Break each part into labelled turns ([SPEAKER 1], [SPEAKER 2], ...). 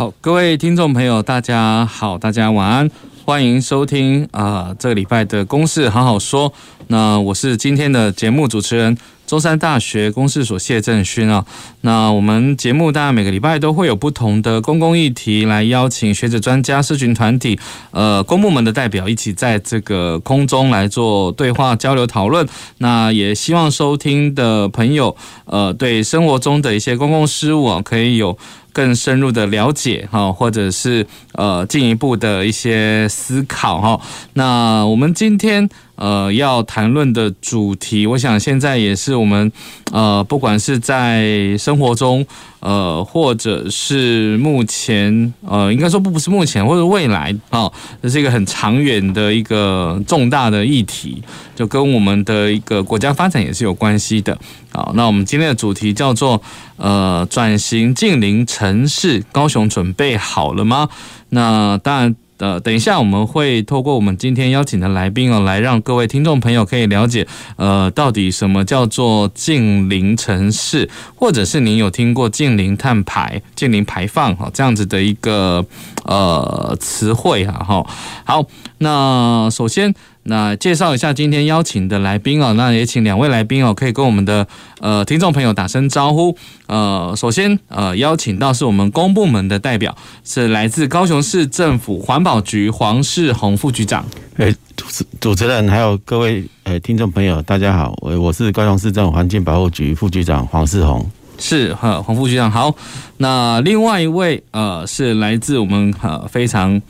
[SPEAKER 1] 好，各位听众朋友，大家好，大家晚安，欢迎收听啊、这个礼拜的《公事好好说》。那我是今天的节目主持人。中山大学公事所谢正勋啊，那我们节目大家每个礼拜都会有不同的公共议题来邀请学者、专家、社群团体、呃公部门的代表一起在这个空中来做对话交流讨论。那也希望收听的朋友，呃，对生活中的一些公共事务啊，可以有更深入的了解哈，或者是呃进一步的一些思考哈。那我们今天。呃，要谈论的主题，我想现在也是我们呃，不管是在生活中，呃，或者是目前，呃，应该说不不是目前，或者未来啊，这是一个很长远的一个重大的议题，就跟我们的一个国家发展也是有关系的。好，那我们今天的主题叫做呃，转型近邻城市，高雄准备好了吗？那当然。呃，等一下我们会透过我们今天邀请的来宾哦，来让各位听众朋友可以了解，呃，到底什么叫做近邻城市，或者是您有听过近邻碳排、近邻排放哈这样子的一个呃词汇哈哈。好，那首先。那介绍一下今天邀请的来宾哦，那也请两位来宾哦，可以跟我们的呃听众朋友打声招呼。呃，首先呃邀请到是我们公部门的代表，是来自高雄市政府环保局黄世宏副局长。
[SPEAKER 2] 诶，主持主持人还有各位呃听众朋友，大家好，我我是高雄市政府环境保护局副局长黄世宏。
[SPEAKER 1] 是哈，黄副局长好。那另外一位呃是来自我们呃非常。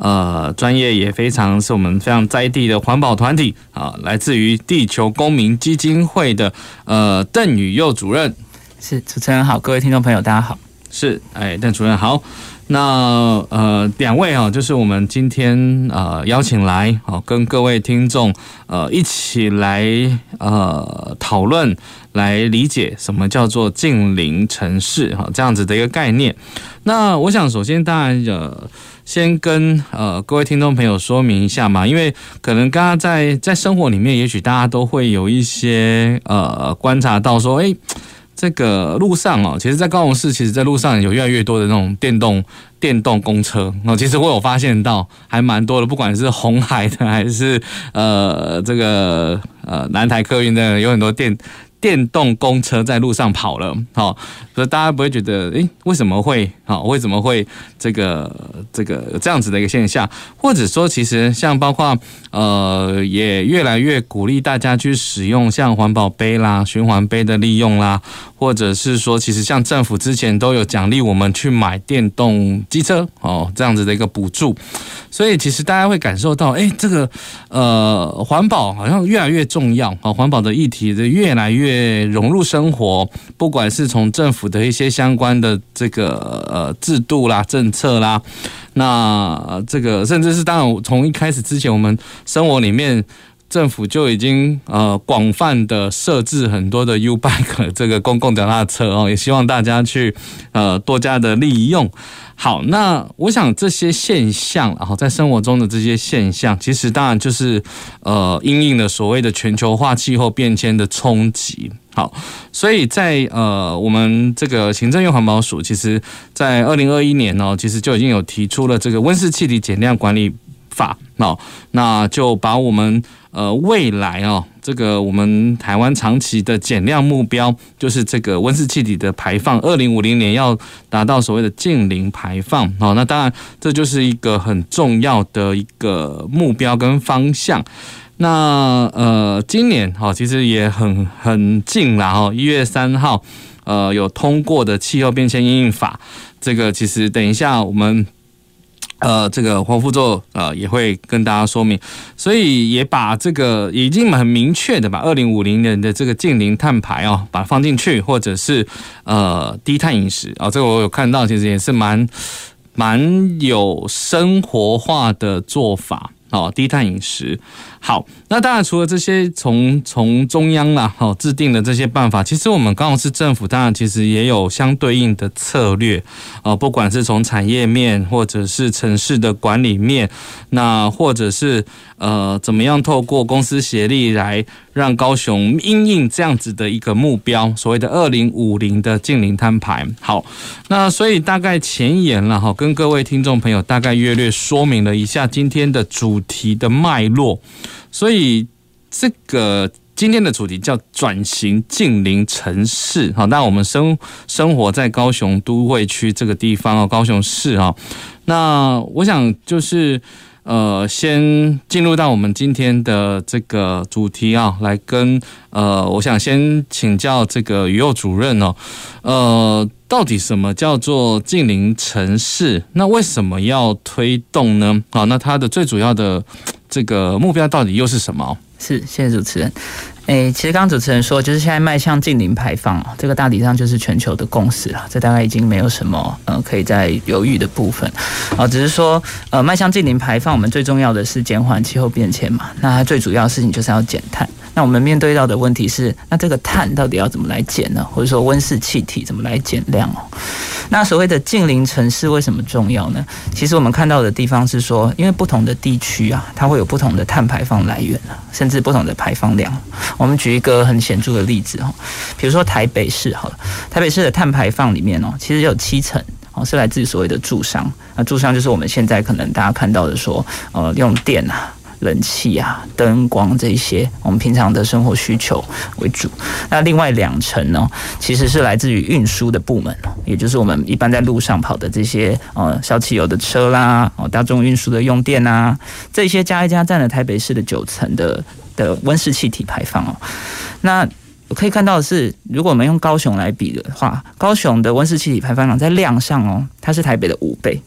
[SPEAKER 1] 呃，专业也非常是我们非常在地的环保团体啊，来自于地球公民基金会的呃邓宇佑主任。
[SPEAKER 3] 是主持人好，各位听众朋友大家好。
[SPEAKER 1] 是哎，邓主任好。那呃两位啊，就是我们今天呃邀请来啊，跟各位听众呃一起来呃讨论，来理解什么叫做近邻城市哈这样子的一个概念。那我想首先当然呃。先跟呃各位听众朋友说明一下嘛，因为可能刚刚在在生活里面，也许大家都会有一些呃观察到说，诶，这个路上哦，其实，在高雄市，其实，在路上有越来越多的那种电动电动公车哦，其实我有发现到还蛮多的，不管是红海的还是呃这个呃南台客运的，有很多电。电动公车在路上跑了，好，所以大家不会觉得，诶，为什么会，好，为什么会这个这个这样子的一个现象？或者说，其实像包括，呃，也越来越鼓励大家去使用像环保杯啦、循环杯的利用啦，或者是说，其实像政府之前都有奖励我们去买电动机车，哦，这样子的一个补助。所以其实大家会感受到，哎，这个呃，环保好像越来越重要，啊，环保的议题的越来越。融入生活，不管是从政府的一些相关的这个呃制度啦、政策啦，那这个甚至是当然从一开始之前，我们生活里面政府就已经呃广泛的设置很多的 U-Bike 这个公共脚踏车哦，也希望大家去呃多加的利用。好，那我想这些现象，然后在生活中的这些现象，其实当然就是呃，因应了所谓的全球化气候变迁的冲击。好，所以在呃，我们这个行政院环保署，其实在二零二一年呢，其实就已经有提出了这个温室气体减量管理法。好，那就把我们呃未来哦。这个我们台湾长期的减量目标，就是这个温室气体的排放，二零五零年要达到所谓的净零排放。好，那当然这就是一个很重要的一个目标跟方向。那呃，今年哈其实也很很近了哈，一月三号呃有通过的气候变迁因应法，这个其实等一下我们。呃，这个黄副座呃也会跟大家说明，所以也把这个已经很明确的把二零五零年的这个近零碳排哦，把它放进去，或者是呃低碳饮食啊、哦，这个我有看到，其实也是蛮蛮有生活化的做法。哦，低碳饮食。好，那当然除了这些从从中央啦，好制定的这些办法，其实我们高雄市政府当然其实也有相对应的策略。呃，不管是从产业面，或者是城市的管理面，那或者是呃怎么样透过公司协力来让高雄因应这样子的一个目标，所谓的二零五零的净零摊牌。好，那所以大概前言了哈，跟各位听众朋友大概约略说明了一下今天的主题的脉络。所以这个今天的主题叫转型近邻城市，好，那我们生生活在高雄都会区这个地方哦，高雄市啊，那我想就是呃，先进入到我们今天的这个主题啊，来跟呃，我想先请教这个于右主任哦，呃，到底什么叫做近邻城市？那为什么要推动呢？好，那它的最主要的。这个目标到底又是什么？
[SPEAKER 3] 是，谢谢主持人。诶，其实刚刚主持人说，就是现在迈向近零排放，这个大体上就是全球的共识了。这大概已经没有什么呃可以再犹豫的部分啊，只是说呃迈向近零排放，我们最重要的是减缓气候变迁嘛。那它最主要的事情就是要减碳。那我们面对到的问题是，那这个碳到底要怎么来减呢？或者说温室气体怎么来减量哦？那所谓的近邻城市为什么重要呢？其实我们看到的地方是说，因为不同的地区啊，它会有不同的碳排放来源啊，甚至不同的排放量。我们举一个很显著的例子哈，比如说台北市好了，台北市的碳排放里面哦，其实有七成哦是来自于所谓的住商，那住商就是我们现在可能大家看到的说，呃，用电啊。冷气啊，灯光这些，我们平常的生活需求为主。那另外两成呢，其实是来自于运输的部门，也就是我们一般在路上跑的这些呃烧汽油的车啦，哦大众运输的用电啊，这些加一加占了台北市的九成的的温室气体排放哦。那可以看到的是，如果我们用高雄来比的话，高雄的温室气体排放量在量上哦，它是台北的五倍，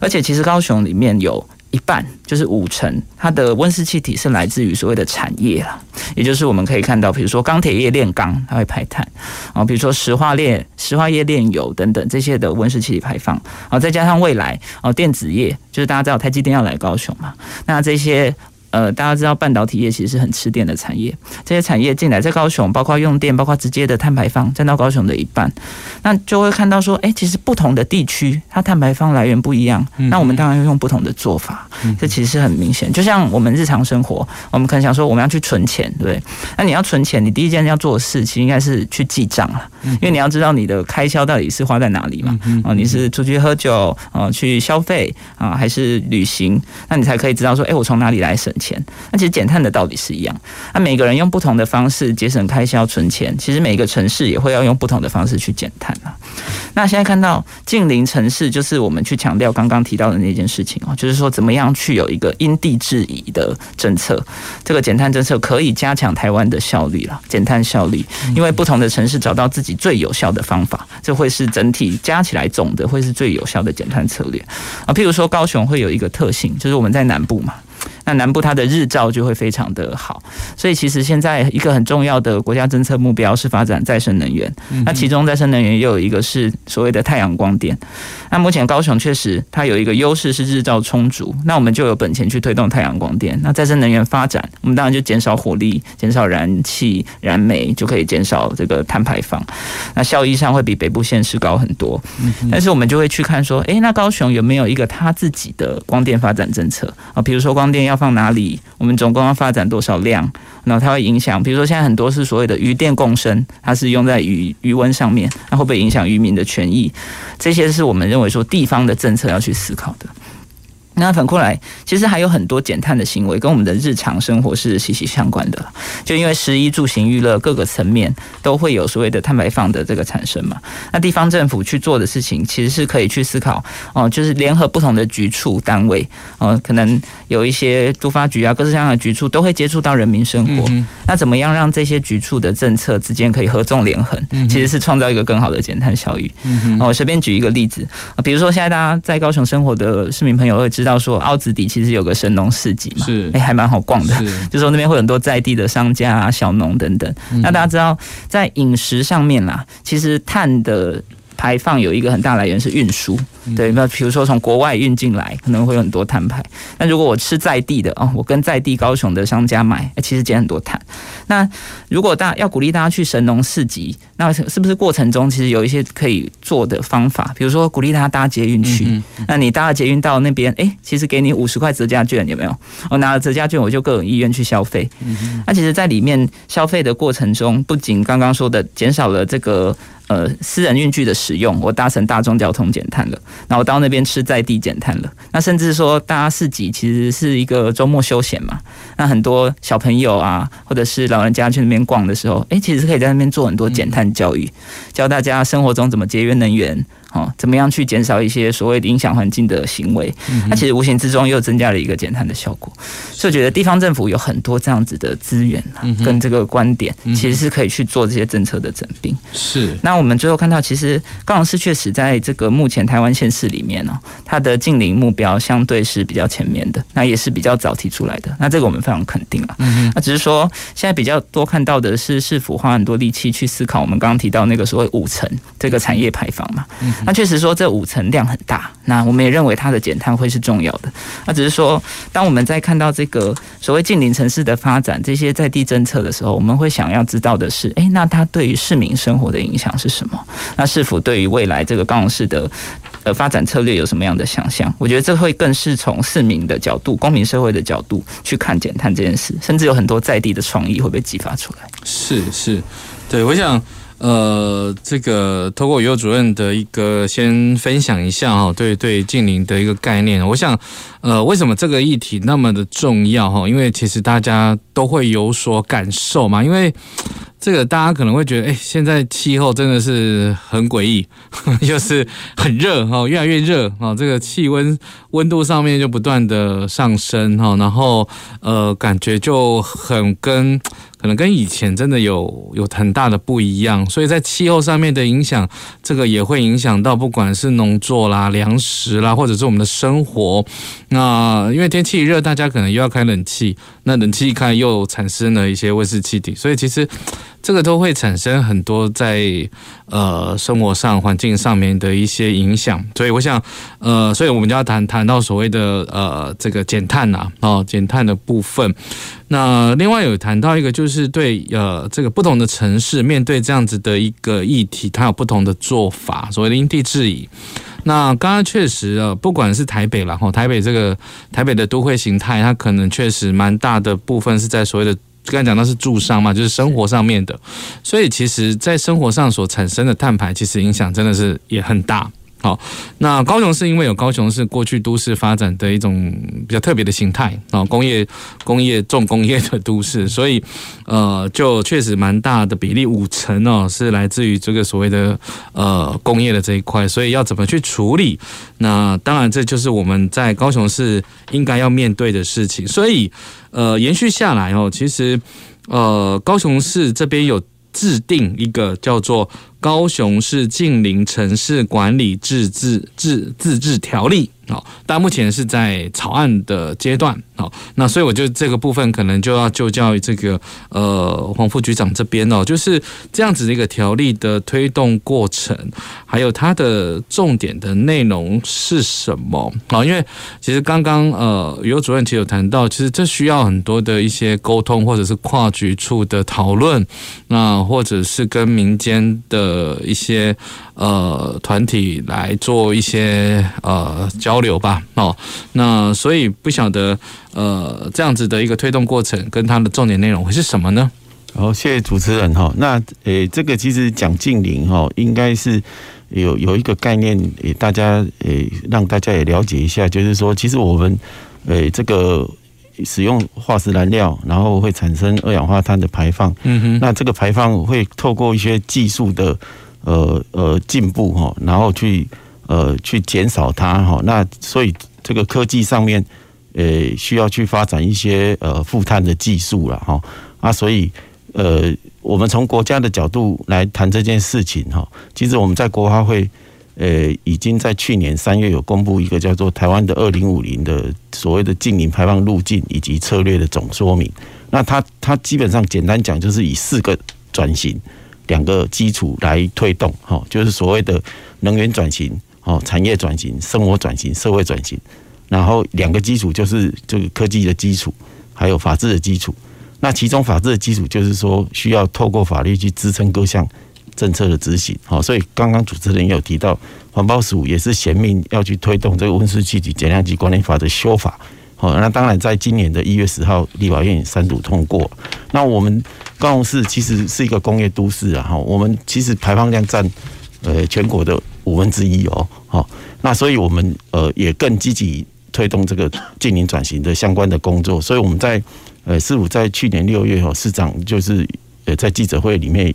[SPEAKER 3] 而且其实高雄里面有。一半就是五成，它的温室气体是来自于所谓的产业啦，也就是我们可以看到，比如说钢铁业炼钢，它会排碳。啊，比如说石化炼石化业炼油等等这些的温室气体排放。啊，再加上未来哦电子业，就是大家知道台积电要来高雄嘛，那这些。呃，大家知道半导体业其实是很吃电的产业，这些产业进来在高雄，包括用电，包括直接的碳排放占到高雄的一半，那就会看到说，哎，其实不同的地区它碳排放来源不一样，那我们当然要用不同的做法，这其实是很明显。就像我们日常生活，我们可能想说我们要去存钱，对不对？那你要存钱，你第一件要做的事情应该是去记账了，因为你要知道你的开销到底是花在哪里嘛，哦，你是出去喝酒啊，去消费啊，还是旅行？那你才可以知道说，哎，我从哪里来省钱，那其实减碳的道理是一样。那每个人用不同的方式节省开销存钱，其实每个城市也会要用不同的方式去减碳啊。那现在看到近邻城市，就是我们去强调刚刚提到的那件事情哦，就是说怎么样去有一个因地制宜的政策，这个减碳政策可以加强台湾的效率了，减碳效率。因为不同的城市找到自己最有效的方法，这会是整体加起来总的会是最有效的减碳策略啊。譬如说高雄会有一个特性，就是我们在南部嘛。那南部它的日照就会非常的好，所以其实现在一个很重要的国家政策目标是发展再生能源。那其中再生能源又有一个是所谓的太阳光电。那目前高雄确实它有一个优势是日照充足，那我们就有本钱去推动太阳光电。那再生能源发展，我们当然就减少火力、减少燃气、燃煤，就可以减少这个碳排放。那效益上会比北部县市高很多。但是我们就会去看说，诶，那高雄有没有一个它自己的光电发展政策啊？比如说光电要放哪里？我们总共要发展多少量？然后它会影响，比如说现在很多是所谓的鱼电共生，它是用在鱼鱼温上面，那会不会影响渔民的权益？这些是我们认为说地方的政策要去思考的。那反过来，其实还有很多减碳的行为跟我们的日常生活是息息相关的。就因为食衣住行娱乐各个层面都会有所谓的碳排放的这个产生嘛。那地方政府去做的事情，其实是可以去思考哦，就是联合不同的局处单位哦，可能有一些都发局啊，各式各样的局处都会接触到人民生活。那怎么样让这些局处的政策之间可以合纵连横？其实是创造一个更好的减碳效益。哦，我随便举一个例子，比如说现在大家在高雄生活的市民朋友会知道。要说奥子底其实有个神农市集嘛，是哎、欸，还蛮好逛的。是 就说那边会有很多在地的商家啊、小农等等。嗯、那大家知道，在饮食上面啦，其实碳的排放有一个很大来源是运输，对，那比如说从国外运进来，可能会有很多碳排。那如果我吃在地的哦，我跟在地高雄的商家买，其实减很多碳。那如果大家要鼓励大家去神农市集，那是不是过程中其实有一些可以做的方法？比如说鼓励大家搭捷运去，那你搭了捷运到那边，哎，其实给你五十块折价券，有没有？我拿了折价券，我就更有意愿去消费。那其实，在里面消费的过程中，不仅刚刚说的减少了这个。呃，私人运具的使用，我搭乘大众交通减碳了，然后到那边吃在地减碳了，那甚至说搭市集其实是一个周末休闲嘛，那很多小朋友啊，或者是老人家去那边逛的时候，诶，其实可以在那边做很多减碳教育，教大家生活中怎么节约能源。哦，怎么样去减少一些所谓的影响环境的行为？那其实无形之中又增加了一个减碳的效果。所以我觉得地方政府有很多这样子的资源啊跟这个观点，其实是可以去做这些政策的整并。
[SPEAKER 1] 是。
[SPEAKER 3] 那我们最后看到，其实高雄市确实在这个目前台湾县市里面呢，它的近邻目标相对是比较前面的，那也是比较早提出来的。那这个我们非常肯定啊。那只是说现在比较多看到的是市府花很多力气去思考我们刚刚提到那个所谓五成这个产业排放嘛。那确实说这五层量很大，那我们也认为它的减碳会是重要的。那只是说，当我们在看到这个所谓近邻城市的发展这些在地政策的时候，我们会想要知道的是，诶，那它对于市民生活的影响是什么？那是否对于未来这个高雄市的呃发展策略有什么样的想象？我觉得这会更是从市民的角度、公民社会的角度去看减碳这件事，甚至有很多在地的创意会被激发出来。
[SPEAKER 1] 是是，对，我想。呃，这个通过尤主任的一个先分享一下哈，对对，近邻的一个概念，我想，呃，为什么这个议题那么的重要哈？因为其实大家都会有所感受嘛，因为这个大家可能会觉得，哎，现在气候真的是很诡异，就是很热哈，越来越热啊，这个气温温度上面就不断的上升哈，然后呃，感觉就很跟。可能跟以前真的有有很大的不一样，所以在气候上面的影响，这个也会影响到不管是农作啦、粮食啦，或者是我们的生活。那因为天气一热，大家可能又要开冷气，那冷气一开又产生了一些温室气体，所以其实。这个都会产生很多在呃生活上、环境上面的一些影响，所以我想，呃，所以我们就要谈谈到所谓的呃这个减碳呐，哦，减碳的部分。那另外有谈到一个，就是对呃这个不同的城市面对这样子的一个议题，它有不同的做法，所谓的因地制宜。那刚刚确实啊，不管是台北啦，哈，台北这个台北的都会形态，它可能确实蛮大的部分是在所谓的。刚才讲到是住商嘛，就是生活上面的，所以其实，在生活上所产生的碳排，其实影响真的是也很大。好，那高雄是因为有高雄市过去都市发展的一种比较特别的形态啊，工业、工业重工业的都市，所以呃，就确实蛮大的比例，五成哦是来自于这个所谓的呃工业的这一块，所以要怎么去处理？那当然这就是我们在高雄市应该要面对的事情。所以呃，延续下来哦，其实呃，高雄市这边有制定一个叫做。高雄市近邻城市管理自治自自治条例，好，但目前是在草案的阶段，好，那所以我就这个部分可能就要就教于这个呃黄副局长这边哦，就是这样子的一个条例的推动过程，还有它的重点的内容是什么？好，因为其实刚刚呃宇佑主任其实有谈到，其实这需要很多的一些沟通，或者是跨局处的讨论，那或者是跟民间的。一些呃团体来做一些呃交流吧，哦，那所以不晓得呃这样子的一个推动过程跟它的重点内容会是什么呢？
[SPEAKER 2] 好，谢谢主持人哈。那诶，这个其实讲近零哈，应该是有有一个概念，诶，大家诶让大家也了解一下，就是说，其实我们诶这个。使用化石燃料，然后会产生二氧化碳的排放。嗯哼，那这个排放会透过一些技术的呃呃进步哈，然后去呃去减少它哈。那所以这个科技上面呃需要去发展一些呃负碳的技术了哈啊。所以呃我们从国家的角度来谈这件事情哈，其实我们在国发会。呃，已经在去年三月有公布一个叫做《台湾的二零五零》的所谓的净零排放路径以及策略的总说明。那它它基本上简单讲，就是以四个转型两个基础来推动，哈，就是所谓的能源转型，哦，产业转型、生活转型、社会转型，然后两个基础就是这个科技的基础，还有法治的基础。那其中法治的基础就是说，需要透过法律去支撑各项政策的执行。好，所以刚刚主持人也有提到，环保署也是衔命要去推动这个温室气体减量及管理法的修法。好，那当然在今年的一月十号，立法院也三读通过。那我们高雄市其实是一个工业都市啊，哈，我们其实排放量占呃全国的五分之一哦。好，那所以我们呃也更积极推动这个净零转型的相关的工作。所以我们在呃，市府在去年六月哈，市长就是呃在记者会里面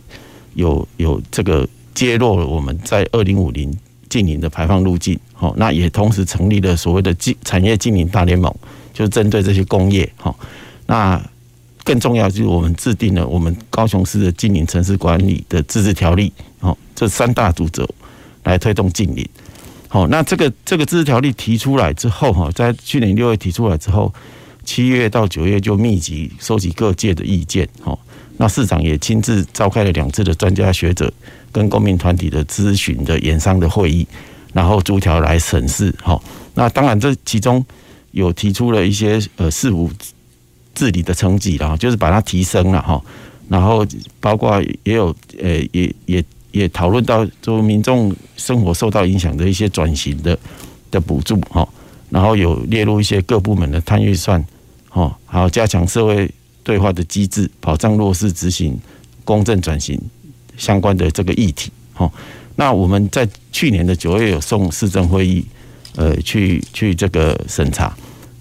[SPEAKER 2] 有有这个揭露了我们在二零五零净零的排放路径，好，那也同时成立了所谓的净产业净零大联盟，就针对这些工业，好，那更重要就是我们制定了我们高雄市的净零城市管理的自治条例，好，这三大主轴来推动禁令，好，那这个这个自治条例提出来之后哈，在去年六月提出来之后。七月到九月就密集收集各界的意见，哈，那市长也亲自召开了两次的专家学者跟公民团体的咨询的研商的会议，然后逐条来审视，哈，那当然这其中有提出了一些呃事务治理的成绩，然后就是把它提升了，哈，然后包括也有呃也也也讨论到说民众生活受到影响的一些转型的的补助，哈，然后有列入一些各部门的摊预算。哈，还有，加强社会对话的机制，保障落实执行公正转型相关的这个议题。哈，那我们在去年的九月有送市政会议，呃，去去这个审查。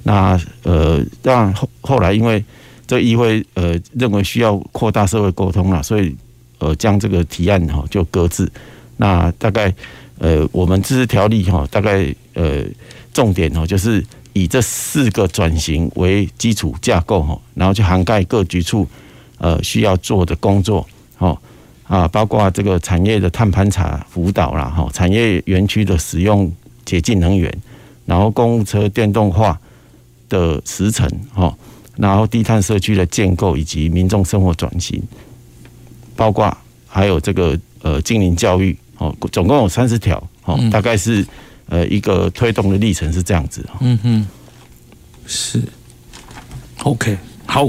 [SPEAKER 2] 那呃，当然后后来因为这议会呃认为需要扩大社会沟通了，所以呃将这个提案哈就搁置。那大概呃我们自治条例哈，大概呃重点哦就是。以这四个转型为基础架构哈，然后去涵盖各局处呃需要做的工作哦啊，包括这个产业的碳盘查辅导啦哈，产业园区的使用洁净能源，然后公务车电动化的时程哈，然后低碳社区的建构以及民众生活转型，包括还有这个呃精灵教育哦，总共有三十条哦，大概是。呃，一个推动的历程是这样子。
[SPEAKER 1] 嗯哼，是，OK，好，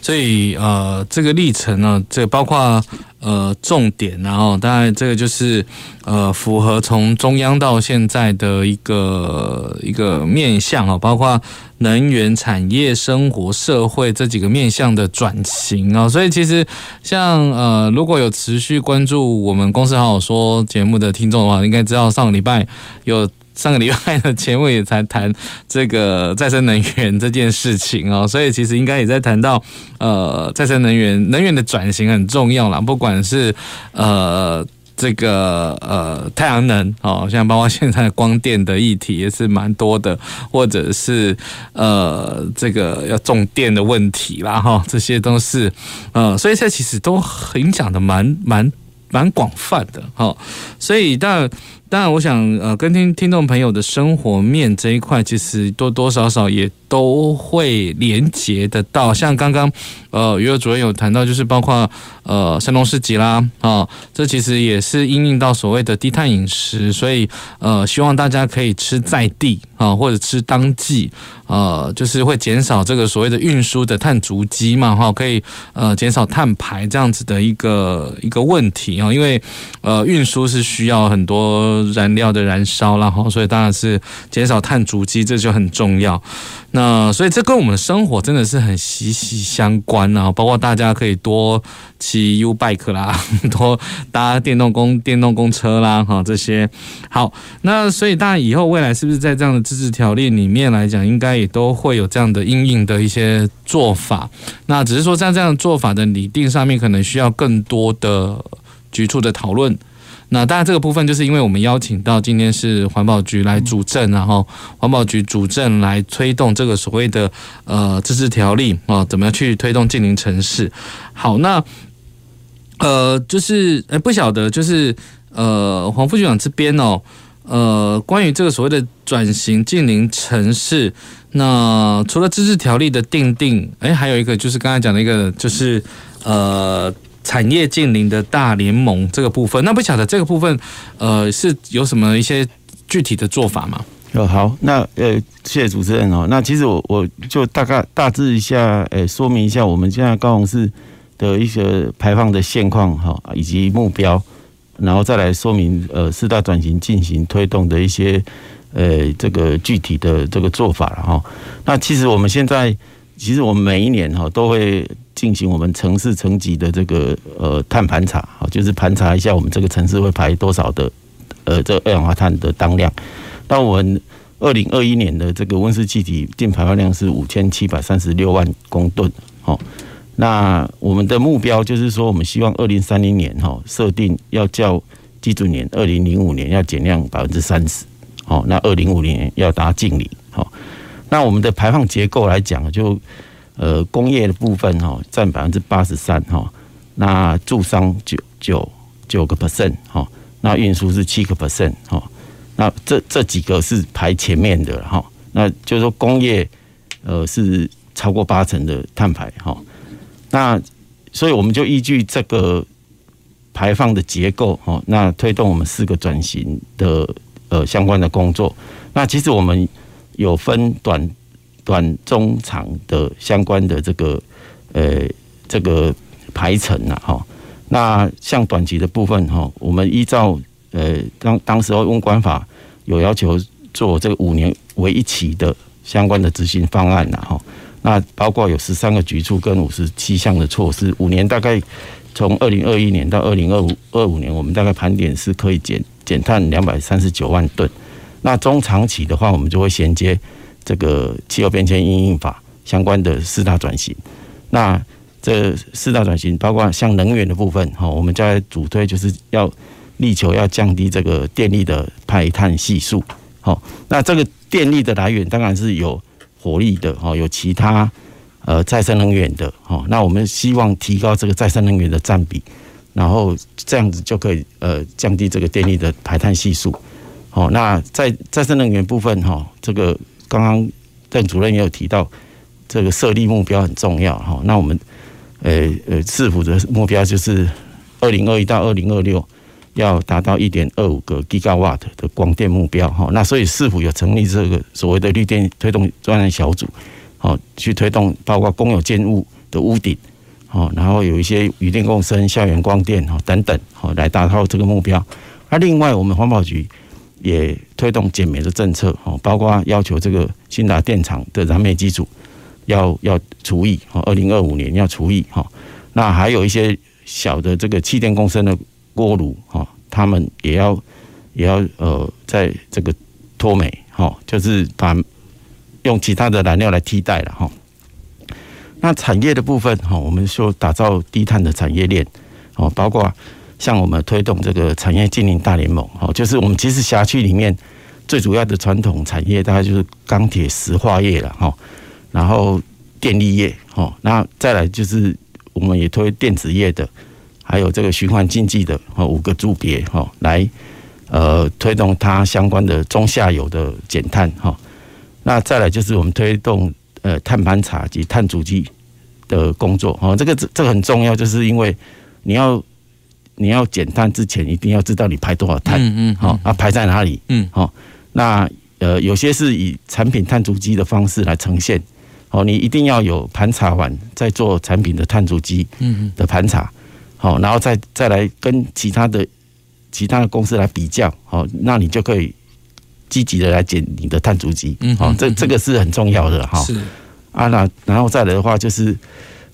[SPEAKER 1] 所以呃，这个历程呢，这个包括呃重点，然后当然这个就是呃符合从中央到现在的一个一个面向啊，包括能源、产业、生活、社会这几个面向的转型啊。所以其实像呃，如果有持续关注我们公司好好说节目的听众的话，应该知道上个礼拜有。上个礼拜的节目也才谈这个再生能源这件事情哦，所以其实应该也在谈到呃再生能源能源的转型很重要啦，不管是呃这个呃太阳能哦，像包括现在光电的议题也是蛮多的，或者是呃这个要重电的问题啦哈，这些都是呃，所以这其实都影响的蛮蛮蛮广泛的哈，所以但。当然，我想呃，跟听听众朋友的生活面这一块，其实多多少少也都会连接得到。像刚刚呃，余主任有谈到，就是包括呃，山东市集啦，啊、这其实也是因应到所谓的低碳饮食，所以呃，希望大家可以吃在地啊、或者吃当季。呃，就是会减少这个所谓的运输的碳足迹嘛，哈，可以呃减少碳排这样子的一个一个问题啊，因为呃运输是需要很多燃料的燃烧，然后所以当然是减少碳足迹，这就很重要。那所以这跟我们的生活真的是很息息相关啊，包括大家可以多骑 U bike 啦，多搭电动公电动公车啦，哈，这些好。那所以大家以后未来是不是在这样的自治条例里面来讲，应该也都会有这样的因应的一些做法？那只是说在这样的做法的拟定上面，可能需要更多的局促的讨论。那当然，这个部分就是因为我们邀请到今天是环保局来主政，然后环保局主政来推动这个所谓的呃自治条例啊，怎么样去推动近邻城市？好，那呃就是哎不晓得就是呃黄副局长这边哦，呃关于这个所谓的转型近邻城市，那除了自治条例的订定，哎还有一个就是刚才讲的一个就是呃。产业净零的大联盟这个部分。那不晓得这个部分，呃，是有什么一些具体的做法吗？
[SPEAKER 2] 哦，好，那呃，谢谢主持人哦。那其实我我就大概大致一下，呃，说明一下我们现在高雄市的一些排放的现况哈，以及目标，然后再来说明呃四大转型进行推动的一些呃这个具体的这个做法了哈。那其实我们现在其实我们每一年哈都会进行我们城市层级的这个呃碳盘查，好，就是盘查一下我们这个城市会排多少的呃这二氧化碳的当量。那我们二零二一年的这个温室气体净排放量是五千七百三十六万公吨，好，那我们的目标就是说，我们希望二零三零年哈设定要较基准年二零零五年要减量百分之三十，好，那二零五零年要达净零，好，那我们的排放结构来讲，就呃工业的部分哈占百分之八十三哈，那住商九九九个 percent 哈，那运输是七个 percent 哈。那这这几个是排前面的哈，那就是说工业呃是超过八成的碳排哈，那所以我们就依据这个排放的结构哈，那推动我们四个转型的呃相关的工作。那其实我们有分短短中长的相关的这个呃这个排程呐哈。那像短期的部分哈，我们依照呃，当当时候，温管法有要求做这个五年为一期的相关的执行方案呐，哈，那包括有十三个局处跟五十七项的措施，五年大概从二零二一年到二零二五二五年，我们大概盘点是可以减减碳两百三十九万吨。那中长期的话，我们就会衔接这个气候变迁应应法相关的四大转型。那这四大转型包括像能源的部分，哈，我们在主推就是要。力求要降低这个电力的排碳系数，好，那这个电力的来源当然是有火力的，哈，有其他呃再生能源的，哈，那我们希望提高这个再生能源的占比，然后这样子就可以呃降低这个电力的排碳系数，好，那在再生能源部分，哈，这个刚刚邓主任也有提到，这个设立目标很重要，哈，那我们呃呃市府的目标就是二零二一到二零二六。要达到一点二五个 Gigawatt 的光电目标哈，那所以市府有成立这个所谓的绿电推动专案小组，好去推动包括公有建物的屋顶，好，然后有一些渔电共生、校园光电哈等等，好来达到这个目标。那另外我们环保局也推动减煤的政策，哈，包括要求这个新达电厂的燃煤机组要要除役，哈，二零二五年要除役，哈。那还有一些小的这个气电共生的。锅炉哈，他们也要也要呃，在这个脱煤哈，就是把用其他的燃料来替代了哈。那产业的部分哈，我们说打造低碳的产业链哦，包括像我们推动这个产业净零大联盟哈，就是我们其实辖区里面最主要的传统产业大概就是钢铁、石化业了哈，然后电力业哈，那再来就是我们也推电子业的。还有这个循环经济的哈五个组别哈，来呃推动它相关的中下游的减碳哈。那再来就是我们推动呃碳盘查及碳足迹的工作哈。这个这这个很重要，就是因为你要你要减碳之前，一定要知道你排多少碳，嗯嗯，好啊排在哪里，嗯。好。那呃有些是以产品碳足迹的方式来呈现，哦，你一定要有盘查完再做产品的碳足迹，嗯的盘查。好，然后再再来跟其他的其他的公司来比较，好，那你就可以积极的来减你的碳足迹，嗯，好，这这个是很重要的哈。是。啊，那然后再来的话就是，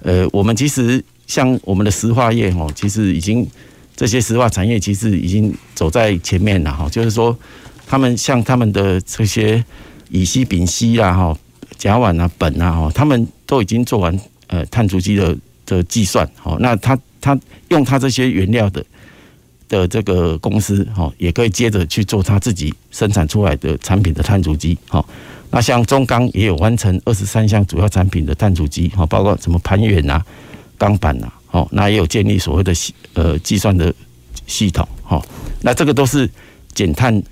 [SPEAKER 2] 呃，我们其实像我们的石化业哦，其实已经这些石化产业其实已经走在前面了哈，就是说他们像他们的这些乙烯、丙烯啦哈、甲烷啊、苯啊哈，他们都已经做完呃碳足迹的的计算，好，那他。他用他这些原料的的这个公司哈，也可以接着去做他自己生产出来的产品的碳足迹哈。那像中钢也有完成二十三项主要产品的碳足迹哈，包括什么盘源呐、钢板呐，好，那也有建立所谓的系呃计算的系统哈。那这个都是减碳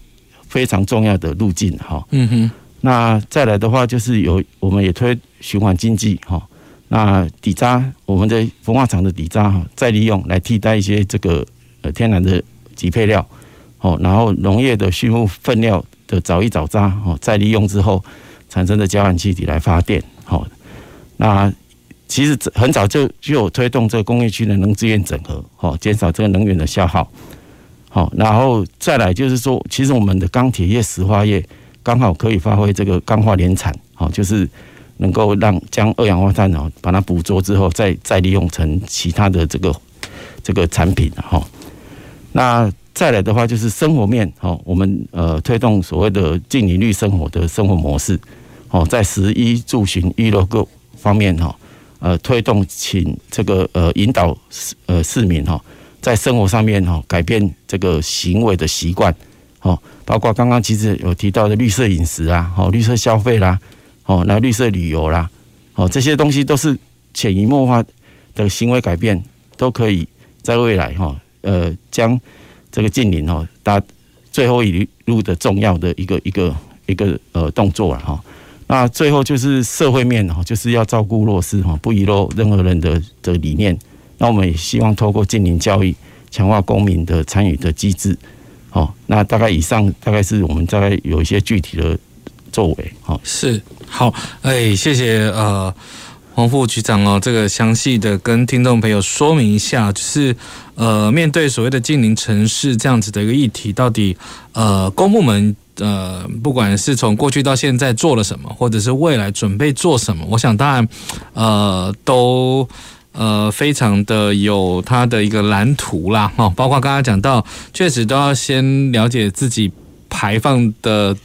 [SPEAKER 2] 非常重要的路径哈。嗯哼。那再来的话，就是有我们也推循环经济哈。那底渣，我们的焚化厂的底渣哈，再利用来替代一些这个呃天然的集配料，哦，然后农业的畜牧粪料的藻一藻渣哦，再利用之后产生的甲烷气体来发电，好，那其实很早就就有推动这个工业区的能资源整合，哦，减少这个能源的消耗，好，然后再来就是说，其实我们的钢铁业、石化业刚好可以发挥这个钢化联产，好，就是。能够让将二氧化碳哦，把它捕捉之后，再再利用成其他的这个这个产品哈。那再来的话，就是生活面哦，我们呃推动所谓的净零绿生活的生活模式哦，在食衣住行娱乐各方面哈，呃推动请这个呃引导市呃市民哈，在生活上面哈改变这个行为的习惯哦，包括刚刚其实有提到的绿色饮食啊，哦绿色消费啦。哦，那绿色旅游啦，哦，这些东西都是潜移默化的行为改变，都可以在未来哈，呃，将这个净零哦，达最后一路的重要的一个一个一个呃动作了哈。那最后就是社会面哈，就是要照顾弱势哈，不遗漏任何人的的理念。那我们也希望透过近邻教育，强化公民的参与的机制。哦，那大概以上大概是我们大概有一些具体的。作为好
[SPEAKER 1] 是好哎，谢谢呃黄副局长哦，这个详细的跟听众朋友说明一下，就是呃面对所谓的近邻城市这样子的一个议题，到底呃公部门呃不管是从过去到现在做了什么，或者是未来准备做什么，我想当然呃都呃非常的有它的一个蓝图啦哈，包括刚刚讲到，确实都要先了解自己排放的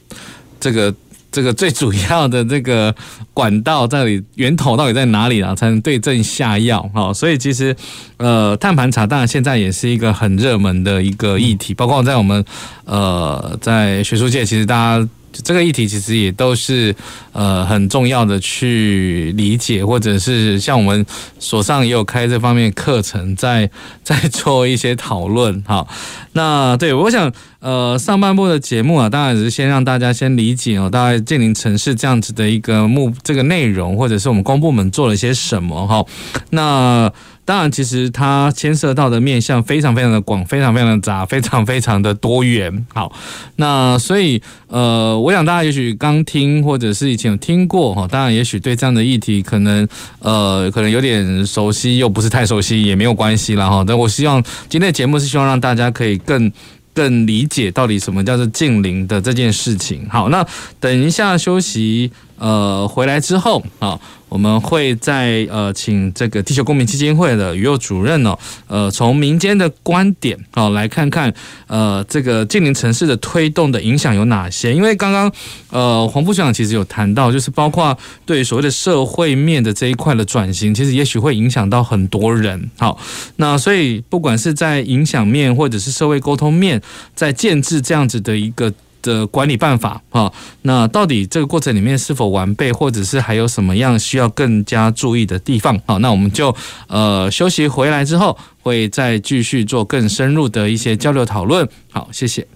[SPEAKER 1] 这个。这个最主要的这个管道到底源头到底在哪里啊？才能对症下药哈。所以其实呃，碳盘查当然现在也是一个很热门的一个议题，包括在我们呃在学术界，其实大家。这个议题其实也都是呃很重要的去理解，或者是像我们所上也有开这方面课程，在在做一些讨论。好，那对我想呃上半部的节目啊，当然是先让大家先理解哦，大概建宁城市这样子的一个目这个内容，或者是我们公部门做了些什么哈。那当然，其实它牵涉到的面向非常非常的广，非常非常的杂，非常非常的多元。好，那所以呃，我想大家也许刚听，或者是以前有听过哈，当然也许对这样的议题可能呃可能有点熟悉，又不是太熟悉，也没有关系啦哈。但我希望今天的节目是希望让大家可以更更理解到底什么叫做近邻的这件事情。好，那等一下休息呃回来之后啊。我们会在呃，请这个地球公民基金会的余佑主任哦，呃，从民间的观点哦，来看看呃，这个近邻城市的推动的影响有哪些？因为刚刚呃，黄副长其实有谈到，就是包括对所谓的社会面的这一块的转型，其实也许会影响到很多人。好，那所以不管是在影响面，或者是社会沟通面，在建制这样子的一个。的管理办法啊，那到底这个过程里面是否完备，或者是还有什么样需要更加注意的地方？好，那我们就呃休息回来之后，会再继续做更深入的一些交流讨论。好，谢谢。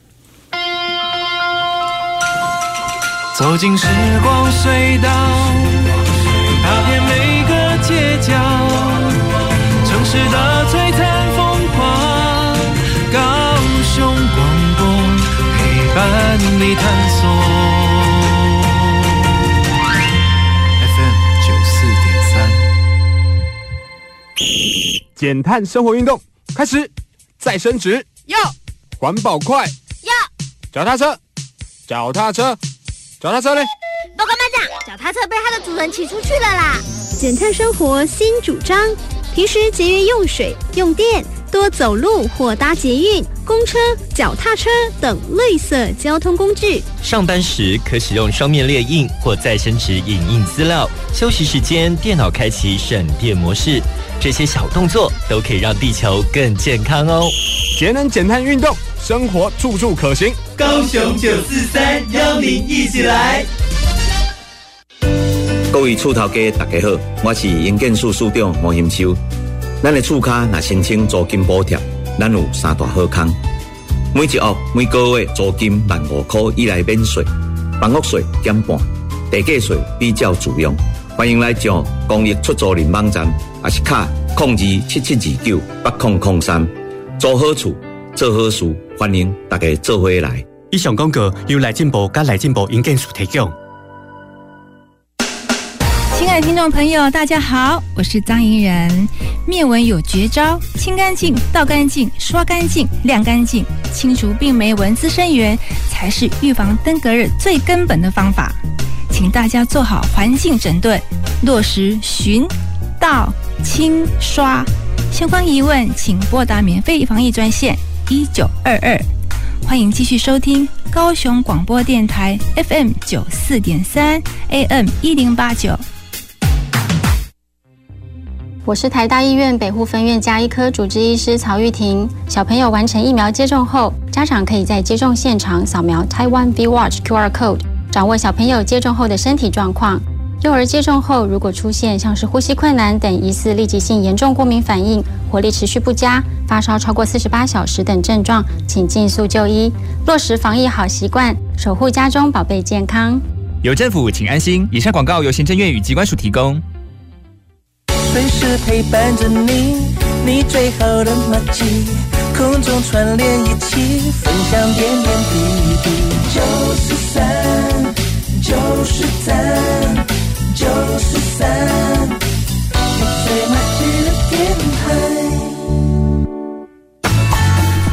[SPEAKER 1] 走进时光隧道，踏遍每个街角，城市的你探索。FM 九四点三，减碳生活运动开始，再升职要，环保快要，脚踏车，脚踏车，脚踏车嘞？
[SPEAKER 4] 报告班长，脚踏车被它的主人骑出去了啦！
[SPEAKER 5] 减碳生活新主张，平时节约用水用电。多走路或搭捷运、公车、脚踏车等绿色交通工具。
[SPEAKER 6] 上班时可使用双面列印或再生纸影印资料。休息时间电脑开启省电模式。这些小动作都可以让地球更健康哦。节能减碳运动，生活处处可行。高雄九四三邀您一起来。各位厝头家大家好，我是营建署署长黄兴秋。咱的厝卡若申请租金补贴，咱有三大好康。每一户每个月租金万五块以内免税，房屋税减半，地价税比较自用，
[SPEAKER 7] 欢迎来上公益出租人网站，也是卡控制七七二九八空空三，做好处，做好事，欢迎大家做回来。
[SPEAKER 8] 以上广告由来进步甲来进步营建署提供。
[SPEAKER 9] 听众朋友，大家好，我是张怡然。面纹有绝招，清干净、倒干净、刷干净、晾干净，清除病媒蚊滋生源，才是预防登革热最根本的方法。请大家做好环境整顿，落实巡、倒、清、刷。相关疑问，请拨打免费防疫专线一九二二。欢迎继续收听高雄广播电台 FM 九四点三 AM 一零八九。
[SPEAKER 10] 我是台大医院北护分院家医科主治医师曹玉婷。小朋友完成疫苗接种后，家长可以在接种现场扫描 Taiwan V Watch QR Code，掌握小朋友接种后的身体状况。幼儿接种后，如果出现像是呼吸困难等疑似立即性严重过敏反应，活力持续不佳、发烧超过四十八小时等症状，请尽速就医，落实防疫好习惯，守护家中宝贝健康。
[SPEAKER 11] 有政府，请安心。以上广告由行政院与机关署提供。
[SPEAKER 12] 随时陪伴着你，你最好的默契，空中串联一起，分享点点滴滴。九十三，九十三，九十三，你最默契的电台。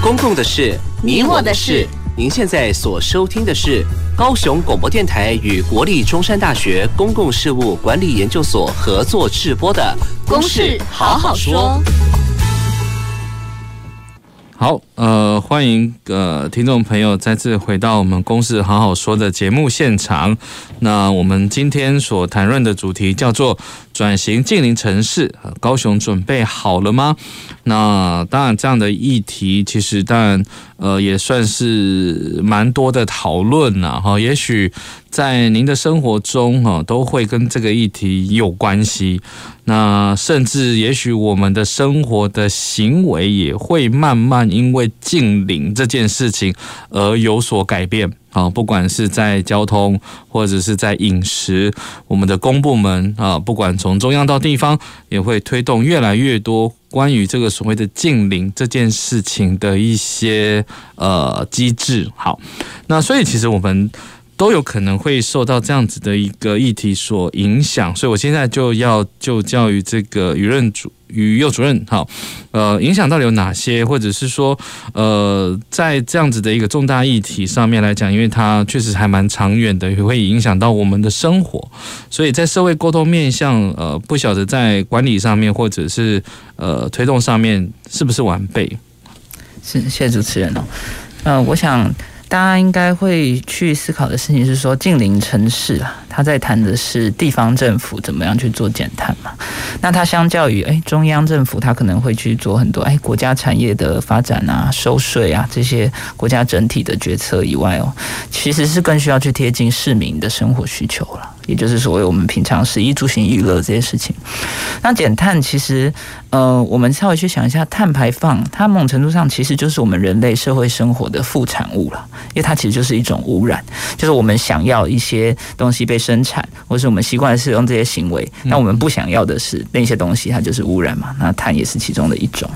[SPEAKER 13] 公共的事，你我的事。您现在所收听的是高雄广播电台与国立中山大学公共事务管理研究所合作制播的《公事好好说》。
[SPEAKER 1] 好，呃，欢迎呃听众朋友再次回到我们《公事好好说》的节目现场。那我们今天所谈论的主题叫做转型近邻城市，高雄准备好了吗？那当然，这样的议题其实当然呃也算是蛮多的讨论呐，哈。也许在您的生活中哈都会跟这个议题有关系。那甚至也许我们的生活的行为也会慢慢因为近邻这件事情而有所改变。好，不管是在交通或者是在饮食，我们的公部门啊，不管从中央到地方，也会推动越来越多关于这个所谓的近邻这件事情的一些呃机制。好，那所以其实我们都有可能会受到这样子的一个议题所影响，所以我现在就要就教育这个于任主。于右主任，好，呃，影响到底有哪些？或者是说，呃，在这样子的一个重大议题上面来讲，因为它确实还蛮长远的，也会影响到我们的生活，所以在社会沟通面向，呃，不晓得在管理上面或者是呃推动上面是不是完
[SPEAKER 3] 备？谢谢主持人哦。呃，我想大家应该会去思考的事情是说，近邻城市啊。他在谈的是地方政府怎么样去做减碳嘛？那它相较于诶中央政府，它可能会去做很多诶国家产业的发展啊、收税啊这些国家整体的决策以外哦，其实是更需要去贴近市民的生活需求了，也就是所谓我们平常食衣住行娱乐这些事情。那减碳其实呃，我们稍微去想一下，碳排放它某种程度上其实就是我们人类社会生活的副产物了，因为它其实就是一种污染，就是我们想要一些东西被生产，或是我们习惯使用这些行为，那我们不想要的是那些东西，它就是污染嘛。那碳也是其中的一种。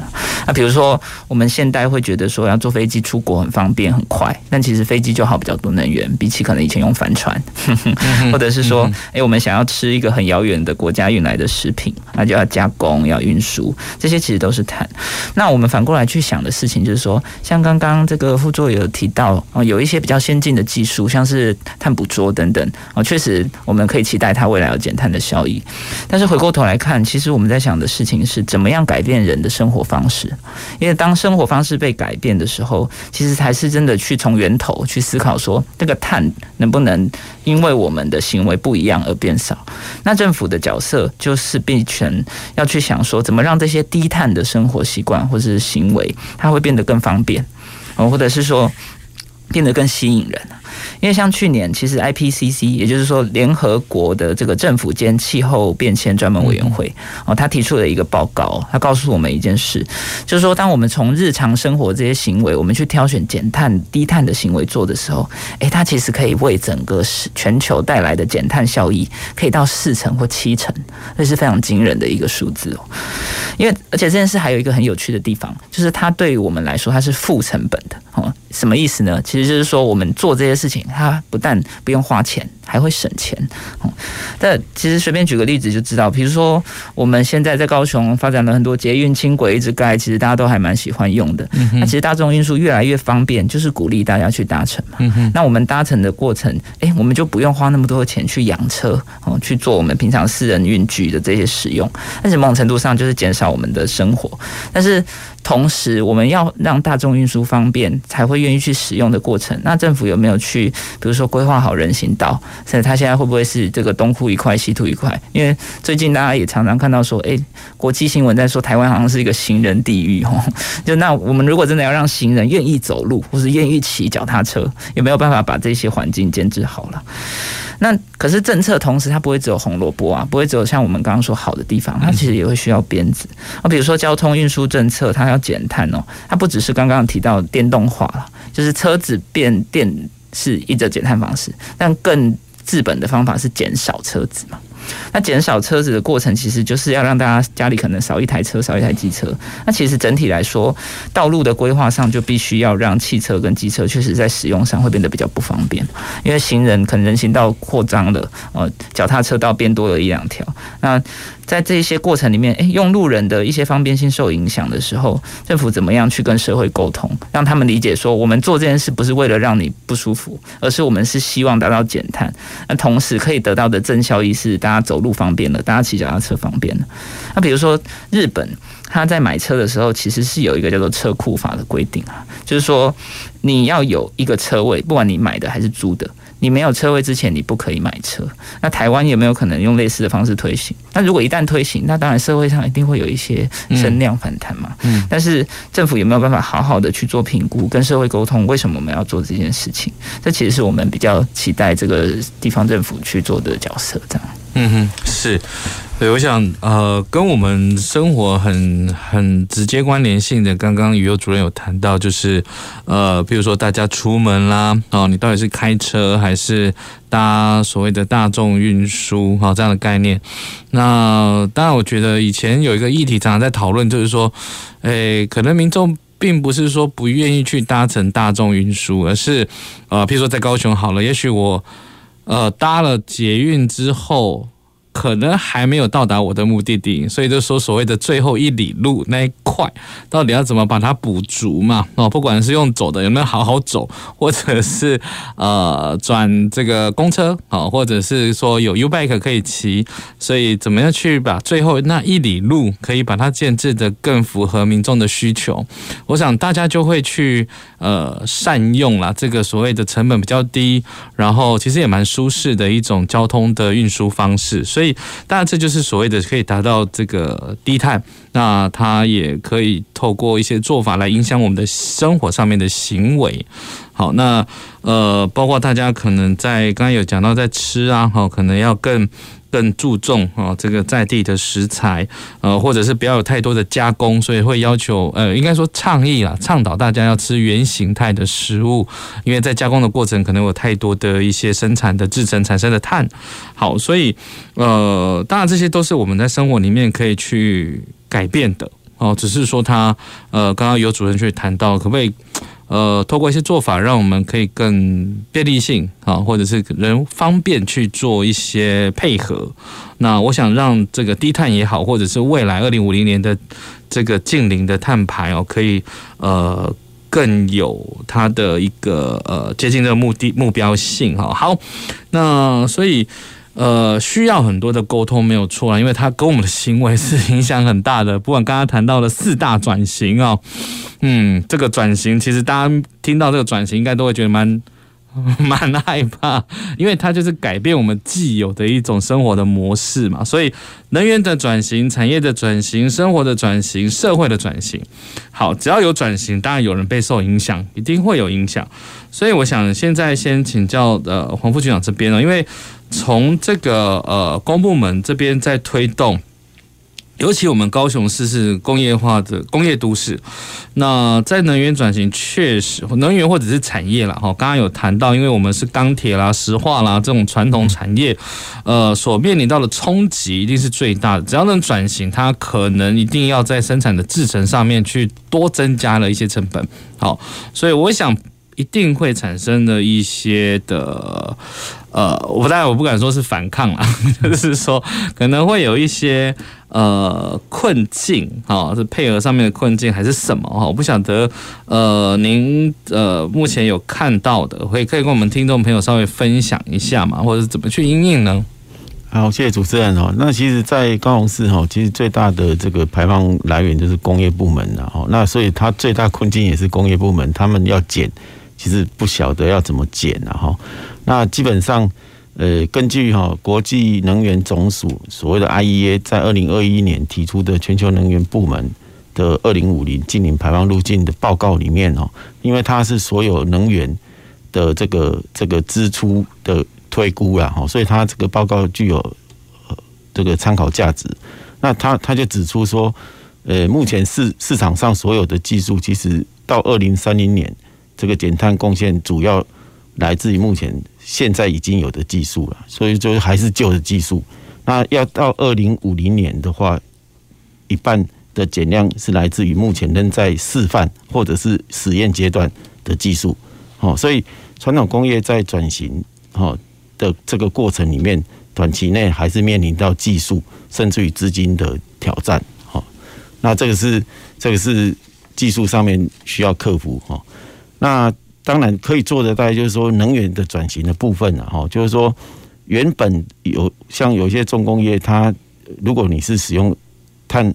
[SPEAKER 3] 那比如说，我们现代会觉得说要坐飞机出国很方便很快，但其实飞机就耗比较多能源，比起可能以前用帆船，或者是说，诶，我们想要吃一个很遥远的国家运来的食品，那就要加工要运输，这些其实都是碳。那我们反过来去想的事情就是说，像刚刚这个副座有提到哦，有一些比较先进的技术，像是碳捕捉等等哦，确实。我们可以期待它未来有减碳的效益，但是回过头来看，其实我们在想的事情是怎么样改变人的生活方式。因为当生活方式被改变的时候，其实才是真的去从源头去思考说，这个碳能不能因为我们的行为不不一样而变少。那政府的角色就是变成要去想说，怎么让这些低碳的生活习惯或是行为，它会变得更方便，哦或者是说。变得更吸引人。因为像去年，其实 IPCC，也就是说联合国的这个政府间气候变迁专门委员会哦，他提出了一个报告，他告诉我们一件事，就是说，当我们从日常生活这些行为，我们去挑选减碳、低碳的行为做的时候，诶，它其实可以为整个全球带来的减碳效益，可以到四成或七成，这是非常惊人的一个数字哦。因为而且这件事还有一个很有趣的地方，就是它对于我们来说，它是负成本的哦。什么意思呢？其实就是说，我们做这些事情。它不但不用花钱，还会省钱。哦，但其实随便举个例子就知道，比如说我们现在在高雄发展了很多捷运轻轨一直盖，其实大家都还蛮喜欢用的。那其实大众运输越来越方便，就是鼓励大家去搭乘嘛。那我们搭乘的过程，诶，我们就不用花那么多的钱去养车哦，去做我们平常私人运具的这些使用。但是某种程度上就是减少我们的生活，但是。同时，我们要让大众运输方便，才会愿意去使用的过程。那政府有没有去，比如说规划好人行道？所以它现在会不会是这个东哭一块，西吐一块？因为最近大家也常常看到说，诶，国际新闻在说台湾好像是一个行人地狱哦。就那我们如果真的要让行人愿意走路，或是愿意骑脚踏车，有没有办法把这些环境建制好了？那可是政策，同时它不会只有红萝卜啊，不会只有像我们刚刚说好的地方，它其实也会需要鞭子啊。比如说交通运输政策，它要减碳哦，它不只是刚刚提到电动化了，就是车子变电是一个减碳方式，但更治本的方法是减少车子嘛。那减少车子的过程，其实就是要让大家家里可能少一台车，少一台机车。那其实整体来说，道路的规划上就必须要让汽车跟机车确实在使用上会变得比较不方便，因为行人可能人行道扩张了，呃，脚踏车道变多了一两条。那在这些过程里面，诶，用路人的一些方便性受影响的时候，政府怎么样去跟社会沟通，让他们理解说，我们做这件事不是为了让你不舒服，而是我们是希望达到减碳。那同时可以得到的正效益是，大家走路方便了，大家骑脚踏车方便了。那比如说日本，他在买车的时候，其实是有一个叫做车库法的规定啊，就是说你要有一个车位，不管你买的还是租的。你没有车位之前，你不可以买车。那台湾有没有可能用类似的方式推行？那如果一旦推行，那当然社会上一定会有一些声量反弹嘛。嗯。但是政府有没有办法好好的去做评估，跟社会沟通？为什么我们要做这件事情？这其实是我们比较期待这个地方政府去做的角色，这样。
[SPEAKER 1] 嗯哼，是。对，我想，呃，跟我们生活很很直接关联性的，刚刚宇佑主任有谈到，就是，呃，比如说大家出门啦，哦，你到底是开车还是搭所谓的大众运输，哈，这样的概念。那当然，我觉得以前有一个议题常常在讨论，就是说，诶，可能民众并不是说不愿意去搭乘大众运输，而是，呃，譬如说在高雄好了，也许我，呃，搭了捷运之后。可能还没有到达我的目的地，所以就说所谓的最后一里路那一块，到底要怎么把它补足嘛？哦，不管是用走的有没有好好走，或者是呃转这个公车啊，或者是说有 U-Bike 可以骑，所以怎么样去把最后那一里路可以把它建置的更符合民众的需求？我想大家就会去呃善用了，这个所谓的成本比较低，然后其实也蛮舒适的一种交通的运输方式，所以。当然，这就是所谓的可以达到这个低碳。那它也可以透过一些做法来影响我们的生活上面的行为。好，那呃，包括大家可能在刚刚有讲到在吃啊，哈，可能要更。更注重啊，这个在地的食材，呃，或者是不要有太多的加工，所以会要求，呃，应该说倡议啦，倡导大家要吃原形态的食物，因为在加工的过程可能有太多的一些生产的制程产生的碳。好，所以呃，当然这些都是我们在生活里面可以去改变的哦，只是说他呃，刚刚有主任去谈到，可不可以？呃，透过一些做法，让我们可以更便利性啊，或者是人方便去做一些配合。那我想让这个低碳也好，或者是未来二零五零年的这个近零的碳排哦，可以呃更有它的一个呃接近这个目的目标性哈。好，那所以。呃，需要很多的沟通没有错啊，因为它跟我们的行为是影响很大的。不管刚刚谈到的四大转型哦，嗯，这个转型其实大家听到这个转型，应该都会觉得蛮 蛮害怕，因为它就是改变我们既有的一种生活的模式嘛。所以能源的转型、产业的转型、生活的转型、社会的转型，好，只要有转型，当然有人被受影响，一定会有影响。所以我想现在先请教呃黄副局长这边呢，因为从这个呃公部门这边在推动。尤其我们高雄市是工业化的工业都市，那在能源转型确实能源或者是产业啦，哈，刚刚有谈到，因为我们是钢铁啦、石化啦这种传统产业，呃，所面临到的冲击一定是最大的。只要能转型，它可能一定要在生产的制程上面去多增加了一些成本，好，所以我想一定会产生的一些的。呃，我当然我不敢说是反抗啦，就是说可能会有一些呃困境哈，是配合上面的困境还是什么哈？我不晓得呃，您呃目前有看到的，会可以跟我们听众朋友稍微分享一下嘛，或者是怎么去应应呢？
[SPEAKER 2] 好，谢谢主持人哦。那其实，在高雄市哈，其实最大的这个排放来源就是工业部门了哈。那所以它最大困境也是工业部门，他们要减，其实不晓得要怎么减了哈。那基本上，呃，根据哈国际能源总署所谓的 IEA 在二零二一年提出的全球能源部门的二零五零净零排放路径的报告里面哦，因为它是所有能源的这个这个支出的推估啦哈，所以它这个报告具有呃这个参考价值。那他他就指出说，呃，目前市市场上所有的技术，其实到二零三零年这个减碳贡献主要。来自于目前现在已经有的技术了，所以就还是旧的技术。那要到二零五零年的话，一半的减量是来自于目前仍在示范或者是实验阶段的技术。哦，所以传统工业在转型哦的这个过程里面，短期内还是面临到技术甚至于资金的挑战。哦，那这个是这个是技术上面需要克服。哦，那。当然可以做的，大概就是说能源的转型的部分了哈。就是说，原本有像有些重工业，它如果你是使用碳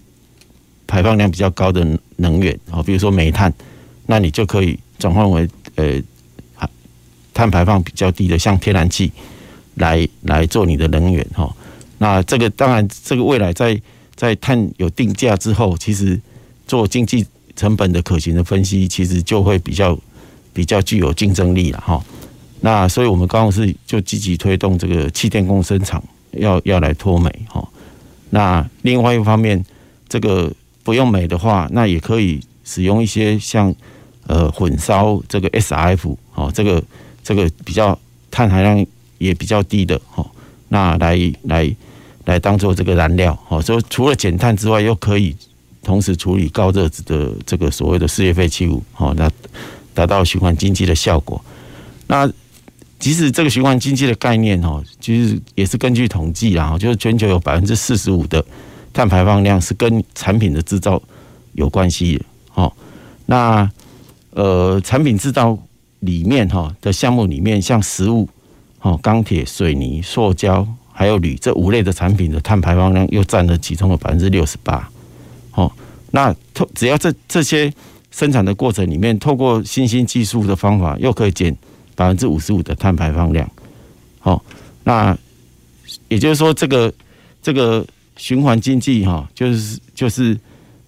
[SPEAKER 2] 排放量比较高的能源啊，比如说煤炭，那你就可以转换为呃碳排放比较低的，像天然气来来做你的能源哈。那这个当然，这个未来在在碳有定价之后，其实做经济成本的可行的分析，其实就会比较。比较具有竞争力了哈，那所以我们高雄市就积极推动这个气电共生厂要要来脱煤哈。那另外一方面，这个不用煤的话，那也可以使用一些像呃混烧这个 SRF 哦，这个这个比较碳含量也比较低的哈，那来来来当做这个燃料哦，所以除了减碳之外，又可以同时处理高热值的这个所谓的事业废弃物哦，那。达到循环经济的效果。那即使这个循环经济的概念哦，其实也是根据统计啦，就是全球有百分之四十五的碳排放量是跟产品的制造有关系的。哦，那呃，产品制造里面哈的项目里面，像食物、哦钢铁、水泥、塑胶还有铝这五类的产品的碳排放量又占了其中的百分之六十八。哦，那只要这这些。生产的过程里面，透过新兴技术的方法，又可以减百分之五十五的碳排放量。好，那也就是说，这个这个循环经济哈，就是就是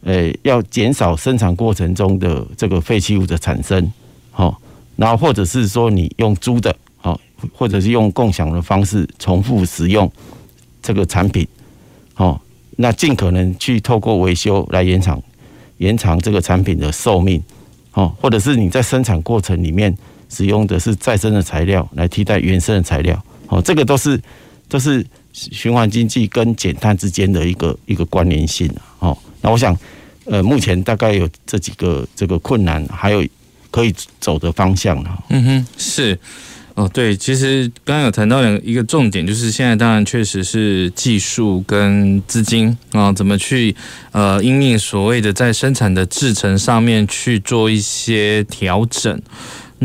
[SPEAKER 2] 呃，要减少生产过程中的这个废弃物的产生。好，然后或者是说你用租的，好，或者是用共享的方式重复使用这个产品。好，那尽可能去透过维修来延长。延长这个产品的寿命，哦，或者是你在生产过程里面使用的是再生的材料来替代原生的材料，哦，这个都是都是循环经济跟减碳之间的一个一个关联性，哦，那我想，呃，目前大概有这几个这个困难，还有可以走的方向了。
[SPEAKER 1] 嗯哼，是。哦，对，其实刚刚有谈到两一个重点，就是现在当然确实是技术跟资金啊，怎么去呃，应应所谓的在生产的制程上面去做一些调整。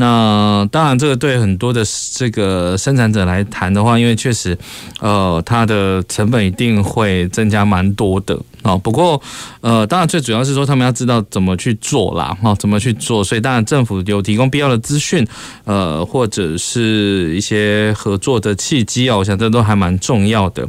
[SPEAKER 1] 那当然，这个对很多的这个生产者来谈的话，因为确实，呃，它的成本一定会增加蛮多的啊。不过，呃，当然最主要是说他们要知道怎么去做啦，哈，怎么去做。所以，当然政府有提供必要的资讯，呃，或者是一些合作的契机啊，我想这都还蛮重要的。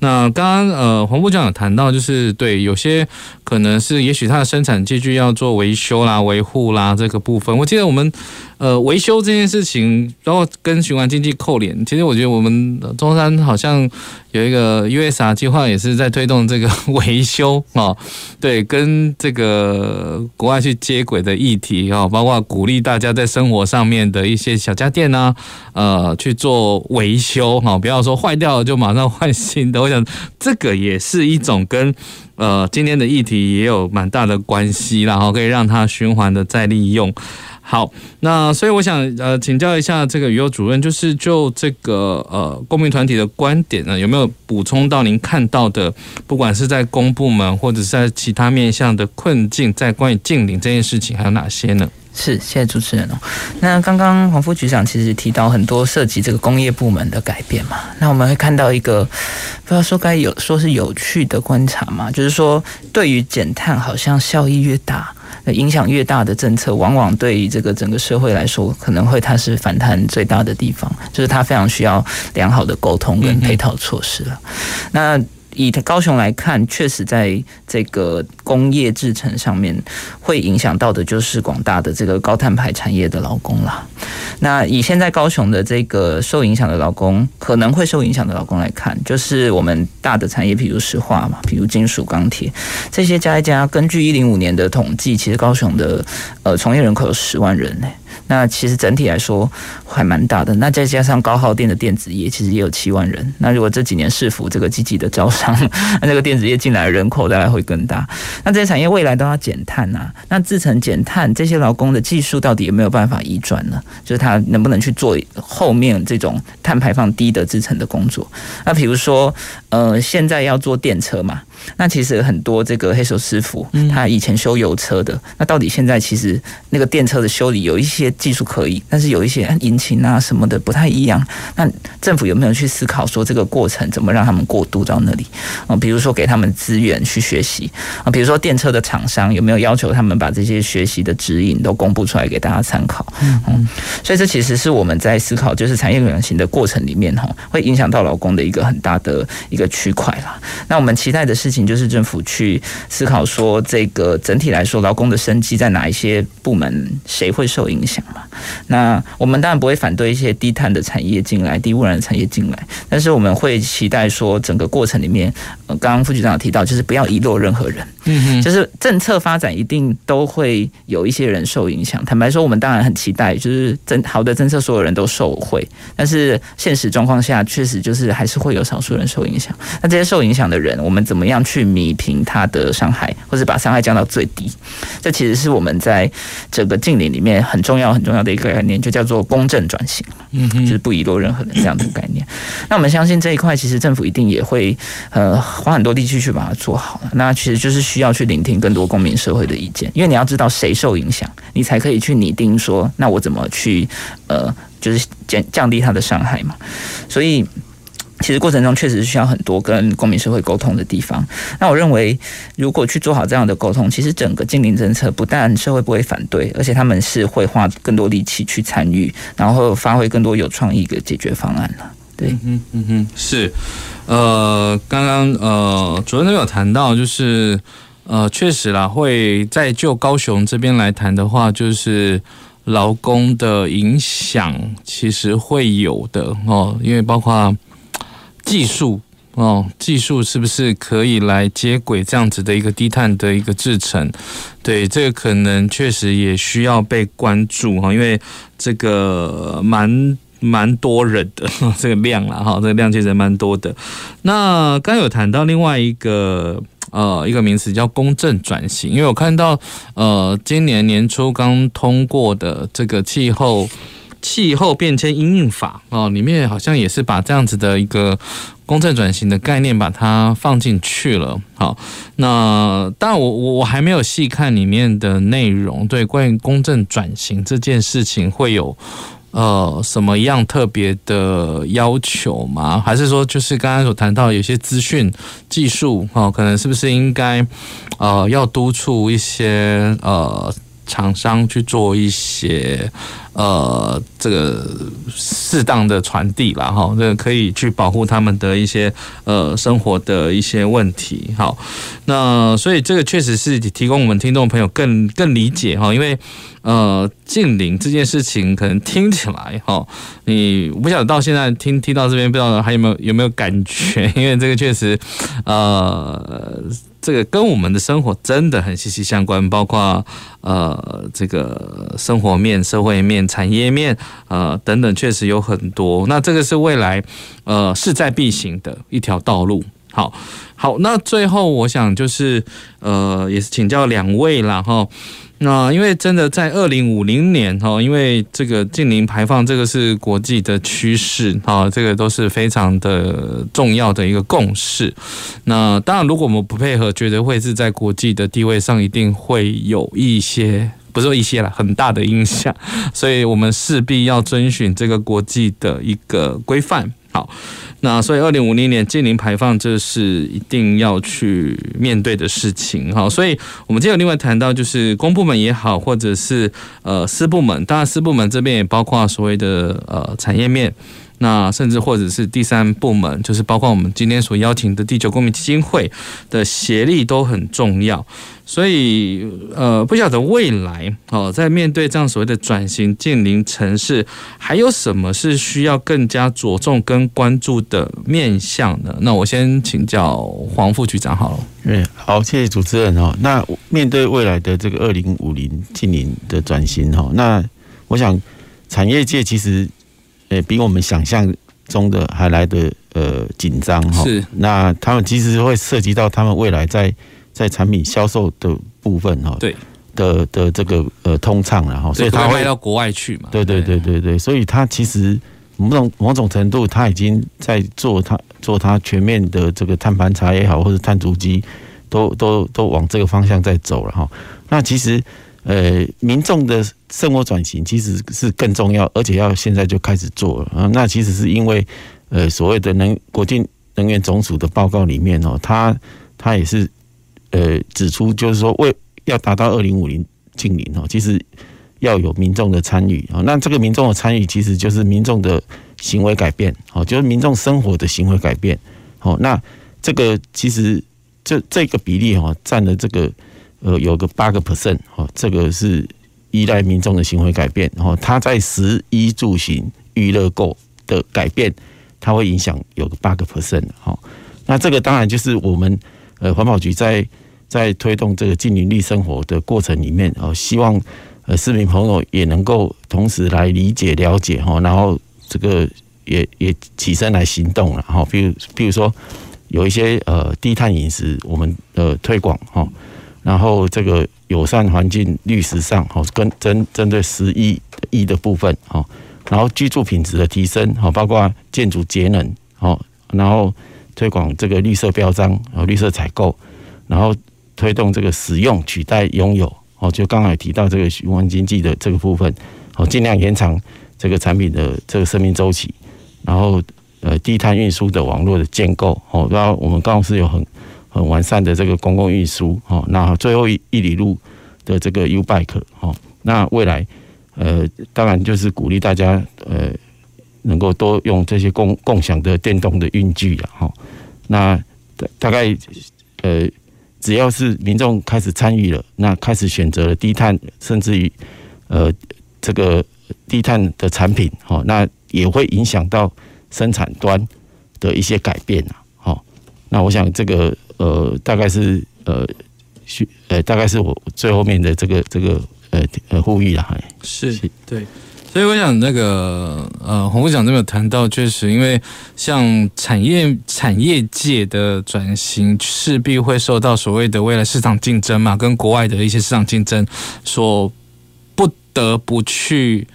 [SPEAKER 1] 那刚刚呃，黄部长有谈到，就是对有些可能是，也许它的生产机具要做维修啦、维护啦这个部分。我记得我们呃维修这件事情，然后跟循环经济扣连。其实我觉得我们中山好像有一个 USR 计划，也是在推动这个维修啊，对，跟这个国外去接轨的议题啊，包括鼓励大家在生活上面的一些小家电呐，呃，去做维修哈，不要说坏掉了就马上换新的。我想这个也是一种跟呃今天的议题也有蛮大的关系，然后可以让它循环的再利用。好，那所以我想呃请教一下这个于佑主任，就是就这个呃公民团体的观点呢，有没有补充到您看到的，不管是在公部门或者是在其他面向的困境，在关于禁令这件事情还有哪些呢？
[SPEAKER 3] 是，谢谢主持人哦。那刚刚黄副局长其实提到很多涉及这个工业部门的改变嘛，那我们会看到一个不知道说该有说是有趣的观察嘛，就是说对于减碳好像效益越大、影响越大的政策，往往对于这个整个社会来说，可能会它是反弹最大的地方，就是它非常需要良好的沟通跟配套措施了。那以高雄来看，确实在这个工业制程上面，会影响到的就是广大的这个高碳排产业的劳工啦。那以现在高雄的这个受影响的劳工，可能会受影响的劳工来看，就是我们大的产业，比如石化嘛，比如金属、钢铁这些加一加，根据一零五年的统计，其实高雄的呃从业人口有十万人呢。那其实整体来说还蛮大的，那再加上高耗电的电子业，其实也有七万人。那如果这几年市府这个积极的招商，那这个电子业进来的人口大概会更大。那这些产业未来都要减碳呐，那制成减碳这些劳工的技术到底有没有办法移转呢？就是他能不能去做后面这种碳排放低的制成的工作？那比如说，呃，现在要做电车嘛。那其实很多这个黑手师傅，他以前修油车的，那到底现在其实那个电车的修理有一些技术可以，但是有一些引擎啊什么的不太一样。那政府有没有去思考说这个过程怎么让他们过渡到那里啊？比如说给他们资源去学习啊，比如说电车的厂商有没有要求他们把这些学习的指引都公布出来给大家参考？嗯，所以这其实是我们在思考，就是产业转型的过程里面哈，会影响到劳工的一个很大的一个区块啦。那我们期待的是。就是政府去思考说，这个整体来说，劳工的生计在哪一些部门，谁会受影响嘛？那我们当然不会反对一些低碳的产业进来，低污染的产业进来，但是我们会期待说，整个过程里面，刚刚副局长有提到，就是不要遗漏任何人。嗯哼，就是政策发展一定都会有一些人受影响。坦白说，我们当然很期待，就是政好的政策，所有人都受惠。但是现实状况下，确实就是还是会有少数人受影响。那这些受影响的人，我们怎么样去弥平他的伤害，或者把伤害降到最低？这其实是我们在整个近邻里面很重要、很重要的一个概念，就叫做公正转型。嗯哼，就是不遗漏任何人这样的概念。那我们相信这一块，其实政府一定也会呃花很多力气去把它做好。那其实就是。需要去聆听更多公民社会的意见，因为你要知道谁受影响，你才可以去拟定说，那我怎么去呃，就是减降低他的伤害嘛。所以，其实过程中确实是需要很多跟公民社会沟通的地方。那我认为，如果去做好这样的沟通，其实整个禁令政策不但社会不会反对，而且他们是会花更多力气去参与，然后发挥更多有创意的解决方案了。对，
[SPEAKER 1] 嗯嗯嗯，是，呃，刚刚呃，主任都有谈到，就是。呃，确实啦，会在就高雄这边来谈的话，就是劳工的影响其实会有的哦，因为包括技术哦，技术是不是可以来接轨这样子的一个低碳的一个制程？对，这个可能确实也需要被关注哈，因为这个蛮蛮多人的 这个量啦哈，这个量其实蛮多的。那刚有谈到另外一个。呃，一个名词叫公正转型，因为我看到，呃，今年年初刚通过的这个气候气候变迁因应法哦，里面好像也是把这样子的一个公正转型的概念把它放进去了。好，那但我我我还没有细看里面的内容，对，关于公正转型这件事情会有。呃，什么样特别的要求吗？还是说，就是刚刚所谈到有些资讯技术，哦，可能是不是应该，呃，要督促一些呃厂商去做一些。呃，这个适当的传递啦，哈，这个可以去保护他们的一些呃生活的一些问题。好，那所以这个确实是提供我们听众朋友更更理解哈，因为呃近邻这件事情可能听起来哈，你不晓得到现在听听到这边不知道还有没有有没有感觉？因为这个确实呃。这个跟我们的生活真的很息息相关，包括呃这个生活面、社会面、产业面，呃等等，确实有很多。那这个是未来呃势在必行的一条道路。好，好，那最后我想就是呃也是请教两位了哈。那因为真的在二零五零年哈，因为这个近零排放这个是国际的趋势哈，这个都是非常的重要的一个共识。那当然，如果我们不配合，觉得会是在国际的地位上一定会有一些，不是一些了，很大的影响。所以我们势必要遵循这个国际的一个规范。好。那所以，二零五零年净零排放，这是一定要去面对的事情哈。所以，我们今天有另外谈到，就是公部门也好，或者是呃私部门，当然私部门这边也包括所谓的呃产业面。那甚至或者是第三部门，就是包括我们今天所邀请的地球公民基金会的协力都很重要。所以，呃，不晓得未来哦，在面对这样所谓的转型净零城市，还有什么是需要更加着重跟关注的面向呢？那我先请教黄副局长好了。
[SPEAKER 2] 嗯，好，谢谢主持人哦。那面对未来的这个二零五零净零的转型哈，那我想产业界其实。呃，比我们想象中的还来的呃紧张哈。是，那他们其实会涉及到他们未来在在产品销售的部分哈。对。的的这个呃通畅然后，所以他会卖到国外去嘛。对对对对对，所以他其实某种某种程度，他已经在做他做他全面的这个碳盘查也好，或者碳足迹，都都都往这个方向在走了哈。那其实。呃，民众的生活转型其实是更重要，而且要现在就开始做了啊。那其实是因为，呃，所谓的能国际能源总署的报告里面哦，它它也是呃指出，就是说为要达到二零五零净零哦，其实要有民众的参与啊。那这个民众的参与，其实就是民众的行为改变哦，就是民众生活的行为改变哦。那这个其实这这个比例哦，占了这个。呃，有个八个 percent 哦，这个是依赖民众的行为改变，然后他在食衣住行娱乐购的改变，它会影响有个八个 percent 哈。那这个当然就是我们呃环保局在在推动这个净零绿生活的过程里面哦，希望呃市民朋友也能够同时来理解了解哈，然后这个也也起身来行动了哈。比如比如说有一些呃低碳饮食，我们呃推广哈。然后这个友善环境、绿时尚，好，跟针针对十一亿的部分，好，然后居住品质的提升，好，包括建筑节能，好，然后推广这个绿色标章，啊，绿色采购，然后推动这个使用取代拥有，哦，就刚才提到这个循环经济的这个部分，好，尽量延长这个产品的这个生命周期，然后呃，低碳运输的网络的建构，好，然后我们刚好是有很。很完善的这个公共运输，哈，那最后一一里路的这个 U Bike，哈，那未来，呃，当然就是鼓励大家，呃，能够多用这些共共享的电动的运具了，哈，那大大概，呃，只要是民众开始参与了，那开始选择了低碳，甚至于，呃，这个低碳的产品，哈，那也会影响到生产端的一些改变啊，好，那我想这个。呃，大概是呃，需呃，大概是我最后面的这个这个呃呃呼吁了，
[SPEAKER 1] 是，是。对，所以我想那个呃，洪部长这边有谈到，确实，因为像产业产业界的转型，势必会受到所谓的未来市场竞争嘛，跟国外的一些市场竞争，所不得不去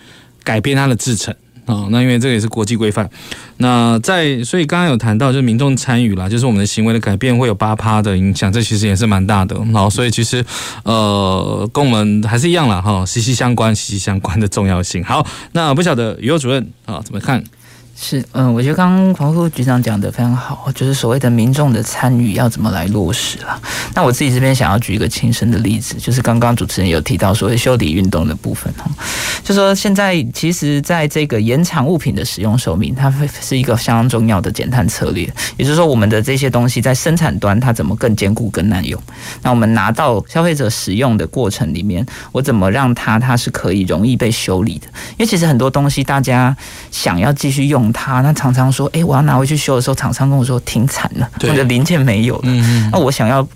[SPEAKER 1] 改变它的制程。哦。那因为这个也是国际规范。那在所以刚刚有谈到，就是民众参与啦，就是我们的行为的改变会有八趴的影响，这其实也是蛮大的。好，所以其实呃，跟我们还是一样啦，哈，息息相关，息息相关的重要性。好，那不晓得于主任啊怎么看？
[SPEAKER 3] 是，嗯，我觉得刚刚黄副局长讲的非常好，就是所谓的民众的参与要怎么来落实啦。那我自己这边想要举一个亲身的例子，就是刚刚主持人有提到所谓修理运动的部分哈，就说现在其实在这个延长物品的使用寿命，它是一个相当重要的减碳策略。也就是说，我们的这些东西在生产端它怎么更坚固、更耐用？那我们拿到消费者使用的过程里面，我怎么让它它是可以容易被修理的？因为其实很多东西大家想要继续用。他那常常说，哎、欸，我要拿回去修的时候，厂商跟我说停产了，我的零件没有了。嗯、那我想要。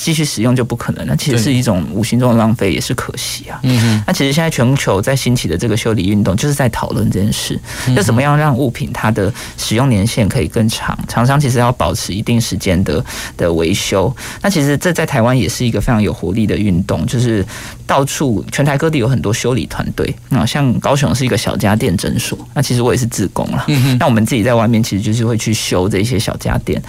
[SPEAKER 3] 继续使用就不可能，那其实是一种无形中的浪费，也是可惜啊。嗯，那其实现在全球在兴起的这个修理运动，就是在讨论这件事，要怎么样让物品它的使用年限可以更长。厂商其实要保持一定时间的的维修。那其实这在台湾也是一个非常有活力的运动，就是到处全台各地有很多修理团队啊，像高雄是一个小家电诊所，那其实我也是自工了。嗯，那我们自己在外面其实就是会去修这些小家电。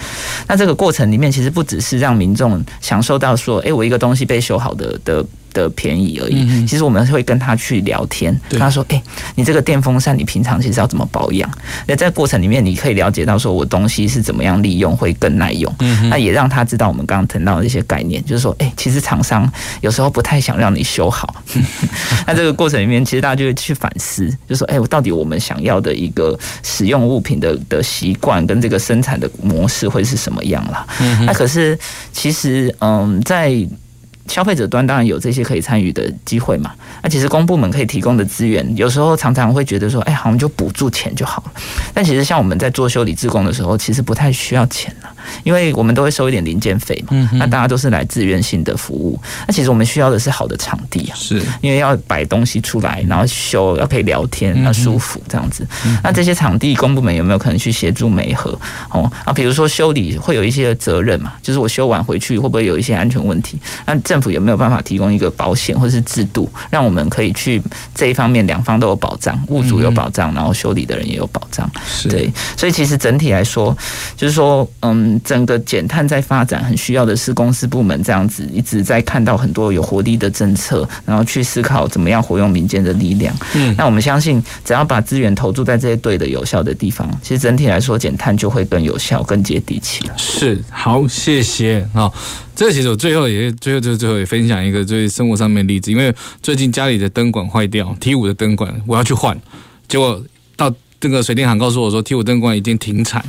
[SPEAKER 3] 那这个过程里面，其实不只是让民众享受到说，哎、欸，我一个东西被修好的的的便宜而已。其实我们会跟他去聊天，跟他说，哎、欸，你这个电风扇，你平常其实要怎么保养？那在过程里面，你可以了解到说我东西是怎么样利用会更耐用。那也让他知道我们刚刚谈到的一些概念，就是说，哎、欸，其实厂商有时候不太想让你修好。那这个过程里面，其实大家就会去反思，就说，哎、欸，我到底我们想要的一个使用物品的的习惯跟这个生产的模式会是什么样啦？那可是其实，嗯，在。消费者端当然有这些可以参与的机会嘛。那其实公部门可以提供的资源，有时候常常会觉得说，哎，好像就补助钱就好了。但其实像我们在做修理自工的时候，其实不太需要钱了，因为我们都会收一点零件费嘛。那大家都是来自愿性的服务。那其实我们需要的是好的场地啊，是因为要摆东西出来，然后修要可以聊天，要舒服这样子。那这些场地公部门有没有可能去协助媒合？哦啊，比如说修理会有一些责任嘛，就是我修完回去会不会有一些安全问题？那政府有没有办法提供一个保险或是制度，让我们可以去这一方面两方都有保障，物主有保障，然后修理的人也有保障。对，所以其实整体来说，就是说，嗯，整个减碳在发展，很需要的是公司部门这样子一直在看到很多有活力的政策，然后去思考怎么样活用民间的力量。嗯，那我们相信，只要把资源投注在这些对的、有效的地方，其实整体来说减碳就会更有效、更接地气。是，好，谢谢啊。这个其实我最后也最后就最后也分享一个就是生活上面的例子，因为最近家里的灯管坏掉，T 五的灯管我要去换，结果到这个水电行告诉我说 T 五灯管已经停产。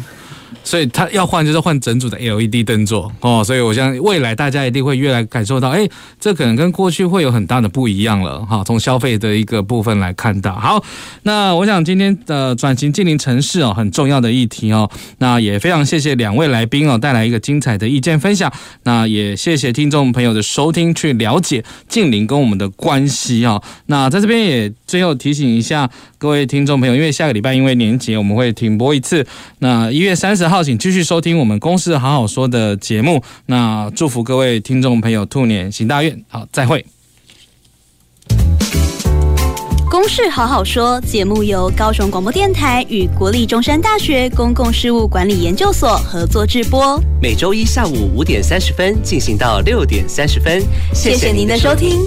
[SPEAKER 3] 所以他要换，就是换整组的 LED 灯座哦，所以我相信未来大家一定会越来感受到，哎，这可能跟过去会有很大的不一样了哈。从消费的一个部分来看到，好，那我想今天的转型近邻城市哦，很重要的议题哦，那也非常谢谢两位来宾哦，带来一个精彩的意见分享。那也谢谢听众朋友的收听，去了解近邻跟我们的关系哦。那在这边也最后提醒一下各位听众朋友，因为下个礼拜因为年节我们会停播一次，那一月三十号，请继续收听我们公司好好说的节目。那祝福各位听众朋友兔年行大运，好，再会。
[SPEAKER 5] 公事好好说节目由高雄广播电台与国立中山大学公共事务管理研究所合作制播，
[SPEAKER 13] 每周一下午五点三十分进行到六点三十分。谢谢您的收听。